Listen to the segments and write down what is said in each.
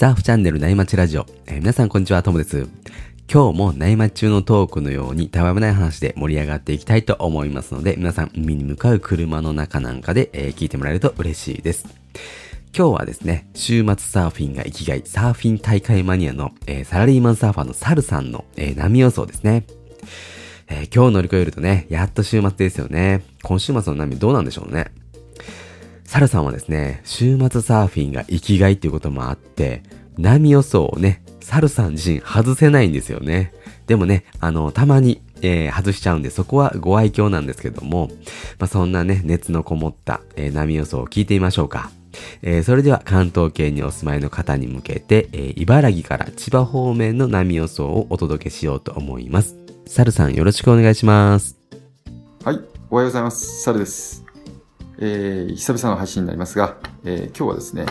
サーフチャンネル内町ラジオ、えー皆さんこんにちは、ともです。今日も内町中のトークのようにたわめない話で盛り上がっていきたいと思いますので、皆さん海に向かう車の中なんかで、えー聞いてもらえると嬉しいです。今日はですね、週末サーフィンが生きがい、サーフィン大会マニアの、えーサラリーマンサーファーのサルさんの、えー波予想ですね。えー今日乗り越えるとね、やっと週末ですよね。今週末の波どうなんでしょうね。サルさんはですね、週末サーフィンが生きがいっていうこともあって、波予想をね、サルさん自身外せないんですよね。でもね、あの、たまに、えー外しちゃうんで、そこはご愛嬌なんですけども、まあ、そんなね、熱のこもった、えー波予想を聞いてみましょうか。えーそれでは関東圏にお住まいの方に向けて、えー茨城から千葉方面の波予想をお届けしようと思います。サルさんよろしくお願いします。はい、おはようございます。サルです。えー、久々の配信になりますが、えー今日はですね、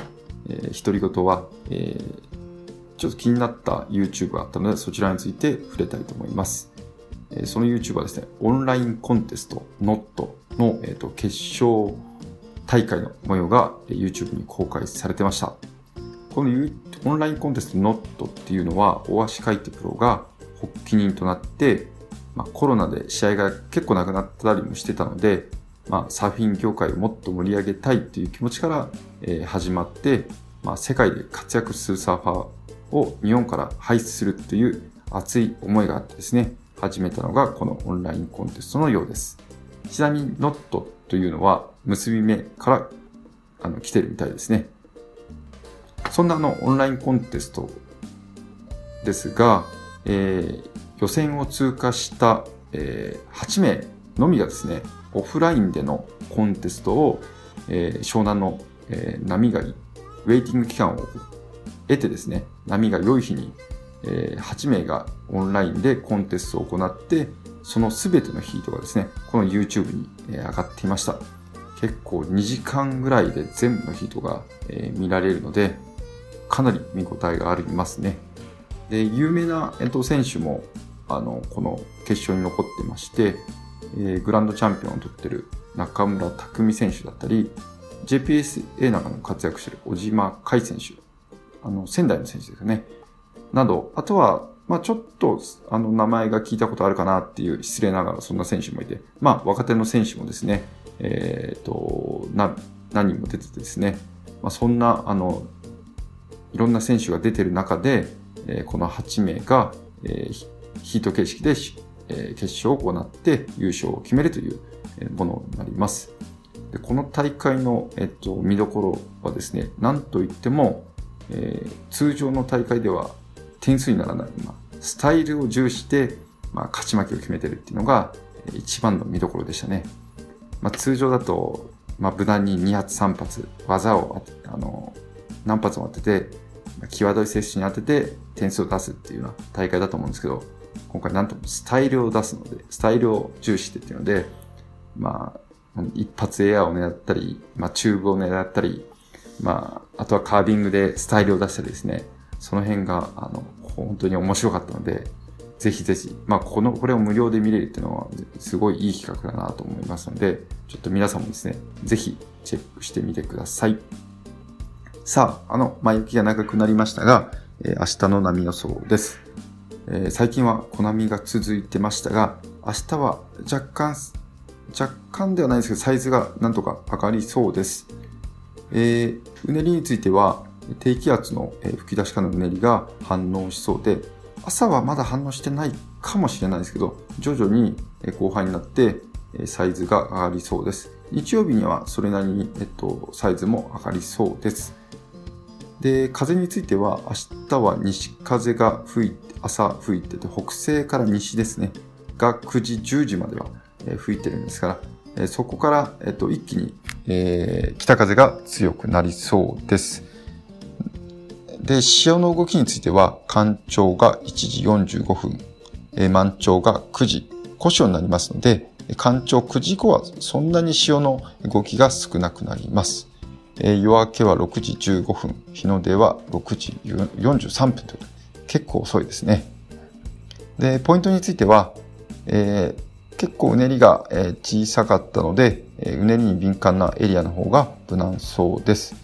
えー、独り言は、えーちょっと気になった YouTube があったので、そちらについて触れたいと思います。えーその YouTube はですね、オンラインコンテスト NOT の、えー、と決勝大会の模様が YouTube に公開されてました。このオンラインコンテスト NOT っていうのは、大橋海人プロが発起人となって、まあ、コロナで試合が結構なくなったりもしてたので、まあ、サーフィン業界をもっと盛り上げたいっていう気持ちから、えー始まって、まあ、世界で活躍するサーファーを日本から輩出するという熱い思いがあってですね、始めたのがこのオンラインコンテストのようです。ちなみに NOT というのは結び目からあの来てるみたいですね。そんなあのオンラインコンテストですが、えー予選を通過した、えー8名のみがですね、オフラインでのコンテストを、えー湘南の、えー波がい、ウェイティング期間を得てですね、波が良い日に、えー8名がオンラインでコンテストを行って、その全てのヒートがですね、この YouTube に、え上がっていました。結構2時間ぐらいで全部のヒートが、え見られるので、かなり見応えがありますね。で、有名な、えっと、選手も、あの、この決勝に残ってまして、えーグランドチャンピオンを取ってる中村拓海選手だったり、JPSA なんかの活躍してる小島海選手、あの、仙台の選手ですよね。など、あとは、まあちょっと、あの、名前が聞いたことあるかなっていう、失礼ながらそんな選手もいて、まあ若手の選手もですね、えっ、と、な、何人も出ててですね、まあそんな、あの、いろんな選手が出てる中で、えーこの8名が、えーヒート形式で、え決勝を行って優勝を決めるというものになります。でこの大会の、えっと、見どころはですね、なんといっても、えー通常の大会では点数にならない、まあ、スタイルを重視して、まあ、勝ち負けを決めてるっていうのが、えー一番の見どころでしたね。まあ、通常だと、まあ、無難に2発3発技をあの何発も当てて際どい接種に当てて点数を出すっていうような大会だと思うんですけど今回なんとスタイルを出すのでスタイルを重視してっていうのでまあ一発エアを狙ったり、まあ、チューブを狙ったり、まあ、あとはカービングでスタイルを出したりですねその辺があの本当に面白かったのでぜひぜひ、まあ、この、これを無料で見れるっていうのは、すごいいい企画だなと思いますので、ちょっと皆さんもですね、ぜひチェックしてみてください。さあ、あの、前置きが長くなりましたが、えー明日の波予想です。えー最近は小波が続いてましたが、明日は若干、若干ではないですけど、サイズがなんとか上がりそうです。えーうねりについては、低気圧のえ吹き出しからのうねりが反応しそうで、朝はまだ反応してないかもしれないですけど、徐々にえ後半になってえサイズが上がりそうです。日曜日にはそれなりに、えっと、サイズも上がりそうです。で、風については、明日は西風が吹い、朝吹いてて、北西から西ですね、が9時、10時までは吹いてるんですから、そこから、えっと、一気に、えー北風が強くなりそうです。で、潮の動きについては、干潮が1時45分、満潮が9時、古潮になりますので、干潮9時以降はそんなに潮の動きが少なくなります。夜明けは6時15分、日の出は6時43分という結構遅いですね。で、ポイントについては、えー結構うねりが小さかったので、うねりに敏感なエリアの方が無難そうです。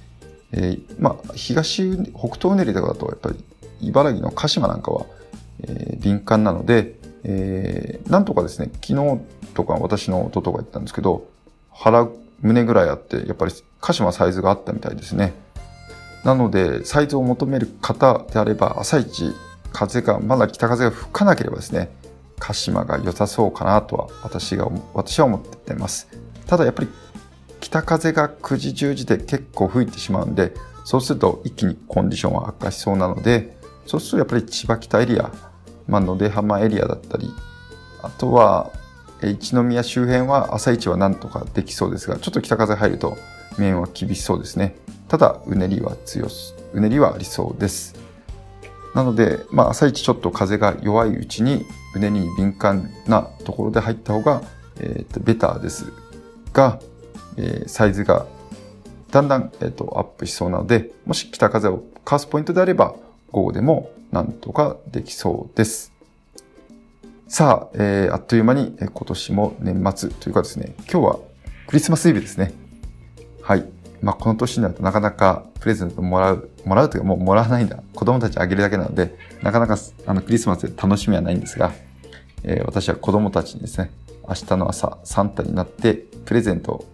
えー、まあ、東、北東うねりとかだと、やっぱり、茨城の鹿島なんかは、えー、敏感なので、えー、なんとかですね、昨日とか私の弟が言ったんですけど、腹、胸ぐらいあって、やっぱり鹿島サイズがあったみたいですね。なので、サイズを求める方であれば、朝一、風が、まだ北風が吹かなければですね、鹿島が良さそうかなとは、私が、私は思っています。ただやっぱり、北風が9時10時で結構吹いてしまうんで、そうすると一気にコンディションは悪化しそうなので、そうするとやっぱり千葉北エリア、まあ、野出浜エリアだったり、あとは、一宮周辺は朝一はなんとかできそうですが、ちょっと北風入ると面は厳しそうですね。ただ、うねりは強す、うねりはありそうです。なので、まあ、朝一ちょっと風が弱いうちに、うねりに敏感なところで入った方が、え、ー、と、ベターですが、えー、サイズがだんだん、えーと、アップしそうなので、もし北風をかわすポイントであれば、午後でもなんとかできそうです。さあ、えー、あっという間に今年も年末というかですね、今日はクリスマスイブですね。はい。まあ、この年になるとなかなかプレゼントもらう、もらうというかもうもらわないんだ。子供たちあげるだけなので、なかなかあのクリスマスで楽しみはないんですが、えー、私は子供たちにですね、明日の朝サンタになってプレゼントを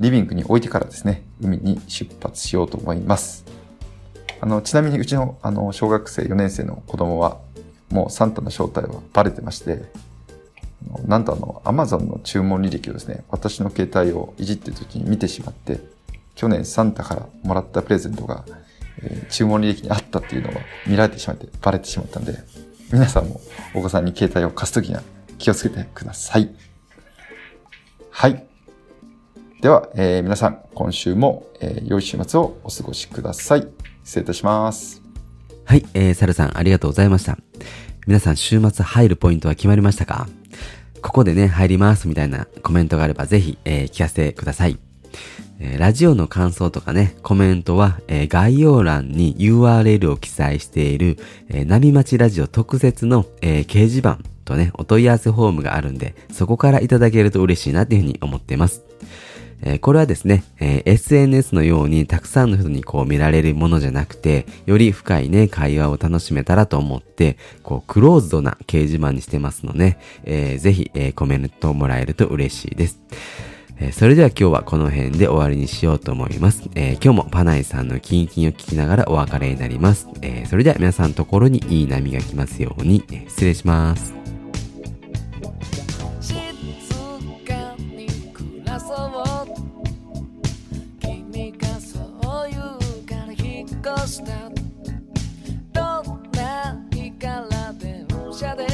リビングに置いてからですね、海に出発しようと思います。あの、ちなみにうちのあの小学生4年生の子供はもうサンタの正体はバレてまして、なんとあの、アマゾンの注文履歴をですね、私の携帯をいじってる時に見てしまって、去年サンタからもらったプレゼントが、えー、注文履歴にあったっていうのを見られてしまって、バレてしまったんで、皆さんもお子さんに携帯を貸すときには気をつけてください。はい。では、えー、皆さん、今週も、えー、良い週末をお過ごしください。失礼いたします。はい、えー、サルさんありがとうございました。皆さん週末入るポイントは決まりましたか？ここでね、入りますみたいなコメントがあればぜひ、えー、聞かせてください。えー、ラジオの感想とかね、コメントは、えー、概要欄に URL を記載している、えー、波町ラジオ特設の、えー、掲示板とね、お問い合わせフォームがあるんで、そこからいただけると嬉しいなっていうふうに思っています。えー、これはですね、えー、SNS のようにたくさんの人にこう見られるものじゃなくて、より深いね、会話を楽しめたらと思って、こう、クローズドな掲示板にしてますので、えー、ぜひ、えー、コメントもらえると嬉しいです。えー、それでは今日はこの辺で終わりにしようと思います。えー、今日もパナイさんのキンキンを聞きながらお別れになります。えー、それでは皆さんのところにいい波が来ますように、え失礼します。した